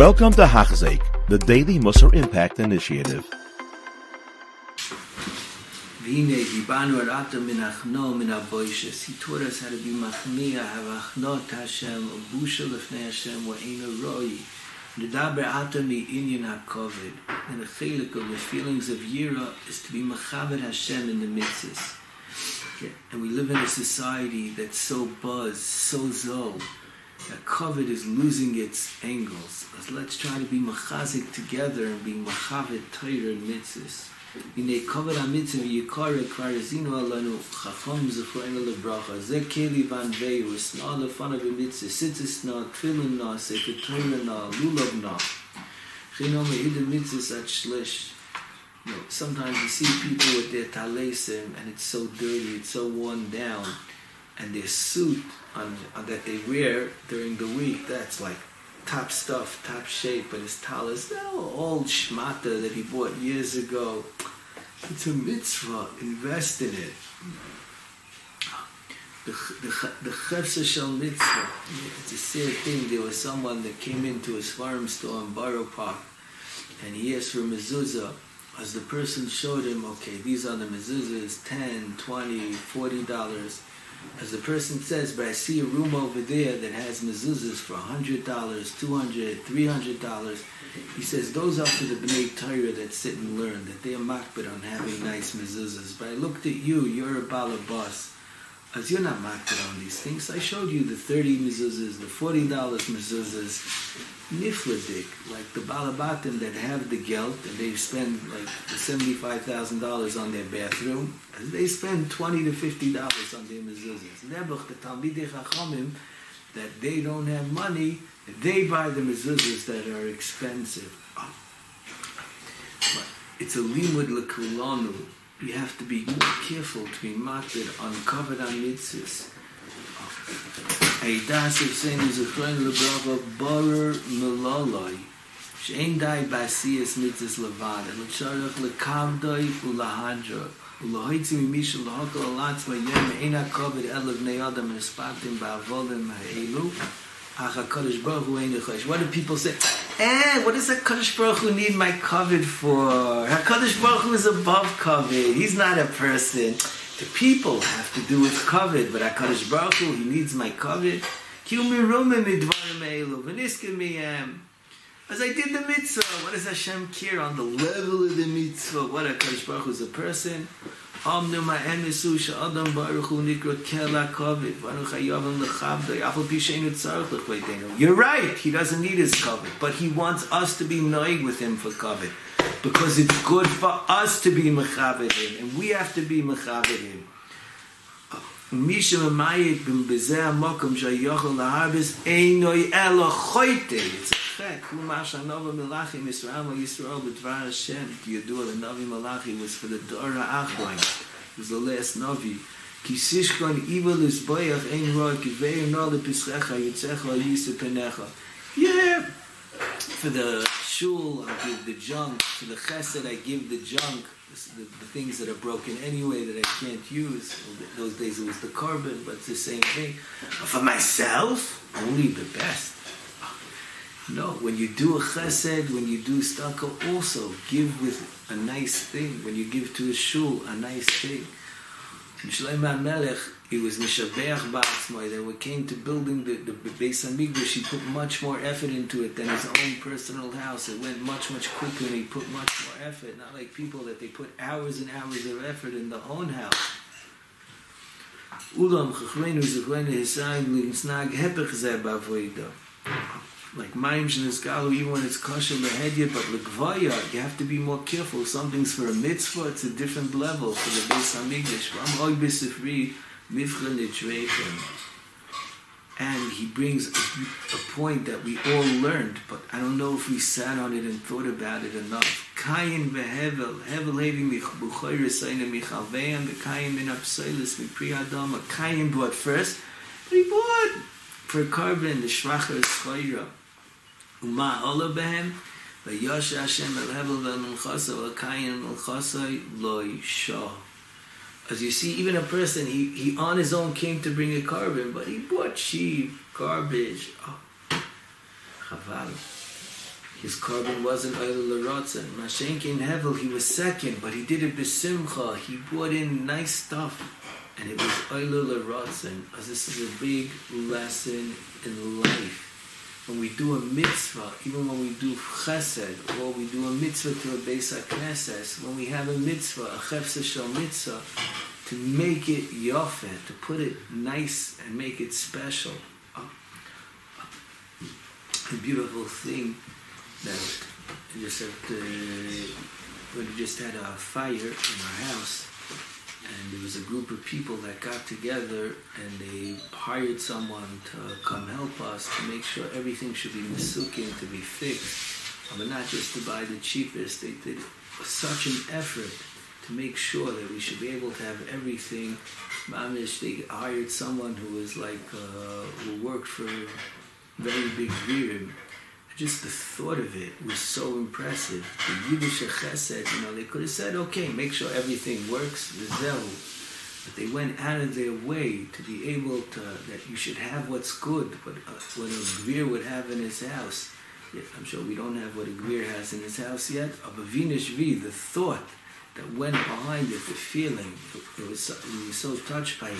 Welcome to Hachzik, the Daily Musar Impact Initiative. He taught us how to be machmia, Hashem, lefnei Hashem, roi, atam inyan. And a of the feelings of yira is to be machavet Hashem in the mitzvahs. And we live in a society that's so so. That covet is losing its angles. So let's try to be machazik together and be machaved Torah and mitzvahs. הנה כובד המצווה יקורא כבר הזינו עלינו חכם זכרנו לברכה זה כלי וענווהו אסנא לפניו במצווה סיצס נא תפילין נא ספר תורה נא לולב נא חינום העיד מצווה עד שליש you know, sometimes you see people with their talesim and it's so dirty, it's so worn down, and their suit on, on that they wear during the week, that's like top stuff, top shape, but his talis, no old shmata that he bought years ago. It's a mitzvah. Invest in it. The the shel mitzvah. It's a sad thing. There was someone that came into his farm store in Borough Park, and he asked for mezuzah. As the person showed him, okay, these are the mezuzahs, 10 20 40 dollars as the person says, but I see a room over there that has mezuzahs for $100, $200, $300. He says, those are for the B'nai Torah that sit and learn, that they're makbid on having nice mezuzahs. But I looked at you, you're a balabas. As you're not makbid on these things, I showed you the 30 mezuzahs, the $40 mezuzahs, nifladik, like the balabatim that have the gelt and they spend like $75,000 on their bathroom, they spend 20 to $50 on their mezuzahs. Nebuch, the Talmidei Chachamim, that they don't have money, they buy the mezuzahs that are expensive. But it's a limud lekulanu. You have to be more careful to be matir on covered on mitzvahs. הידעס אבסנו זכרנו לברכה בורר מלולוי שאין די בעשייס מיצס לבד אלא צורך לקבדוי ולהדרו ולהויצי ממישהו להוקל על עצמו יום אין הכובד אלו בני אדם מספקתם בעבודם האלו אך הקודש ברוך הוא אין לחוש what do people say eh what does the Kodesh Baruch Hu need my covet for HaKadosh Baruch Hu is above covet he's not a person The people have to do with covet, but HaKadosh Baruch Hu, he needs my covet. Ki umirume midvarim eilu, v'niskim miyem. As I did the mitzvah, what does Hashem care on the level of the mitzvah? What HaKadosh Baruch Hu is a person? Om nu ma en su she adam baruch hu nikro kela kovit bar khu yavam le khab de afu bi shein et sar khu kvay you're right he doesn't need his kovit but he wants us to be noig with him for kovit because it's good for us to be mechavet him and we have to be mechavet him. Mi shem mayit bim bezeh mokom shayoch la habes einoy elo khoyte it's melachim Yisrael b'dvar Hashem. The Navi Malachi was for the Dor HaAchroin. It was the last Navi. Ki sishkon is boyach ein roi ki veir yitzecha penecha. Yeah. For the shul, I give the junk. For the chesed, I give the junk. The, the, things that are broken anyway that I can't use. Those days it was the carbon, but it's the same thing. For myself, only the best. No, when you do a chesed, when you do staka, also give with a nice thing. When you give to a shul, a nice thing. In Shlomo Melech, he was Nishabeach Ba'atzmai. Then when it came to building the, the, the Beis HaMikdash, he put much more effort into it than his own personal house. It went much, much quicker and he put much more effort. Not like people that they put hours and hours of effort in their own house. Ulam Chachmenu Zechwenu Hisayim Linsnag Hepech Zeh Ba'avoida. Like Mayim Shnizgalu, even when it's kosher lehedya, but legvaya, you have to be more careful. Something's for a mitzvah, it's a different level for the Beis HaMikdash. Ram Oy B'Sifri, Mivcha Nitzveichen. And he brings a, a point that we all learned, but I don't know if we sat on it and thought about it enough. Kayin vehevel, hevel hevi mich buchoy resayne michalveim, the kayin min apsoilis mi pri adam, a kayin bought first, but he bought for carbon, the shvacher schoira. Uma ola behem, ויוש השם אל הבל והמלחוסה והקיים מלחוסה לא ישו. As you see, even a person, he, he on his own came to bring a carbon, but he bought sheep, garbage. Oh. Chaval. his carbon wasn't Oila Laratzen. Mashenkin Hevel, he was second, but he did it besimcha. He brought in nice stuff, and it was Oila Laratzen. As this is a big lesson in life. When we do a mitzvah, even when we do chesed, or we do a mitzvah to a Beis HaKnesses, when we have a mitzvah, a chefse shel mitzvah, to make it yofe, to put it nice and make it special. A beautiful thing that just at the, we just had a fire in our house was a group of people that got together and they hired someone to come help us to make sure everything should be misukin to be fixed but not just to buy the cheapest they did such an effort to make sure that we should be able to have everything Mamish, they hired someone who was like uh, who worked for very big beer just the thought of it was so impressive. The Yiddish chesed, you know, they could have said, okay, make sure everything works, zel. But they went out of their way to be able to, that you should have what's good, what, uh, what a Gvir would have in his house. I'm sure we don't have what a Gvir has in his house yet. Of a Venus V, the thought that went behind it, the feeling, it was, so, we were so touched by it.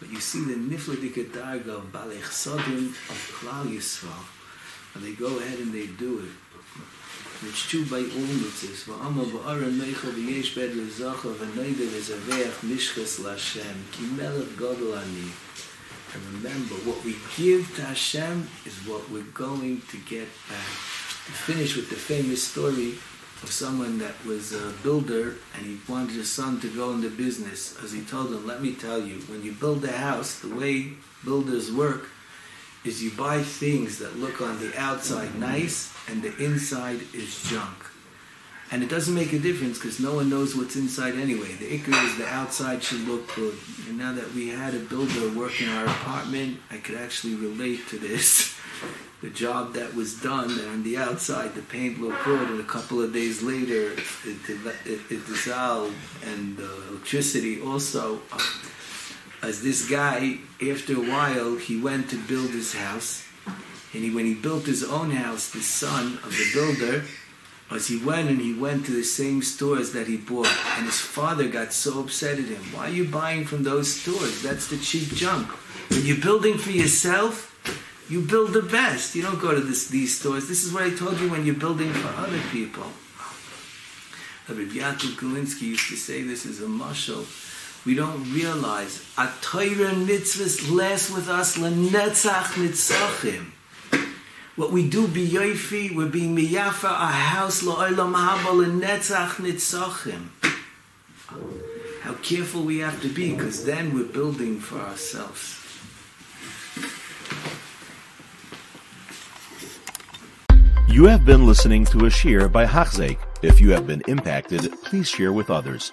But you see the nifladika darga of Balech Sodim of Klal Yisrael and they go ahead and they do it. It's true by all mitzvahs. Va'ama va'ara meichel v'yesh bed l'zacha v'neide v'zaveach mishchas l'Hashem ki melech godel ani. And remember, what we give to Hashem is what we're going to get back. We finish with the famous story of someone that was a builder and he wanted his son to go into business. As he told him, let me tell you, when you build a house, the way builders work, is you buy things that look on the outside nice and the inside is junk. And it doesn't make a difference because no one knows what's inside anyway. The ikr is the outside should look good. And now that we had a builder work in our apartment, I could actually relate to this. the job that was done on the outside the paint looked good and a couple of days later it, it, it, it dissolved and the electricity also as this guy, after a while, he went to build his house. And he, when he built his own house, the son of the builder, as he went and he went to the same stores that he bought, and his father got so upset at him. Why are you buying from those stores? That's the cheap junk. When you're building for yourself, you build the best. You don't go to this, these stores. This is what I told you when you're building for other people. Rabbi Yaakov Galinsky used to say this is a mashal we don't realize a Torah mitzvahs last with us lenetzach nitzachim. What we do biyofi, we're being miyafa a house la'olam haba lenetzach nitzachim. How careful we have to be, because then we're building for ourselves. You have been listening to a shear by Hachzeik. If you have been impacted, please share with others.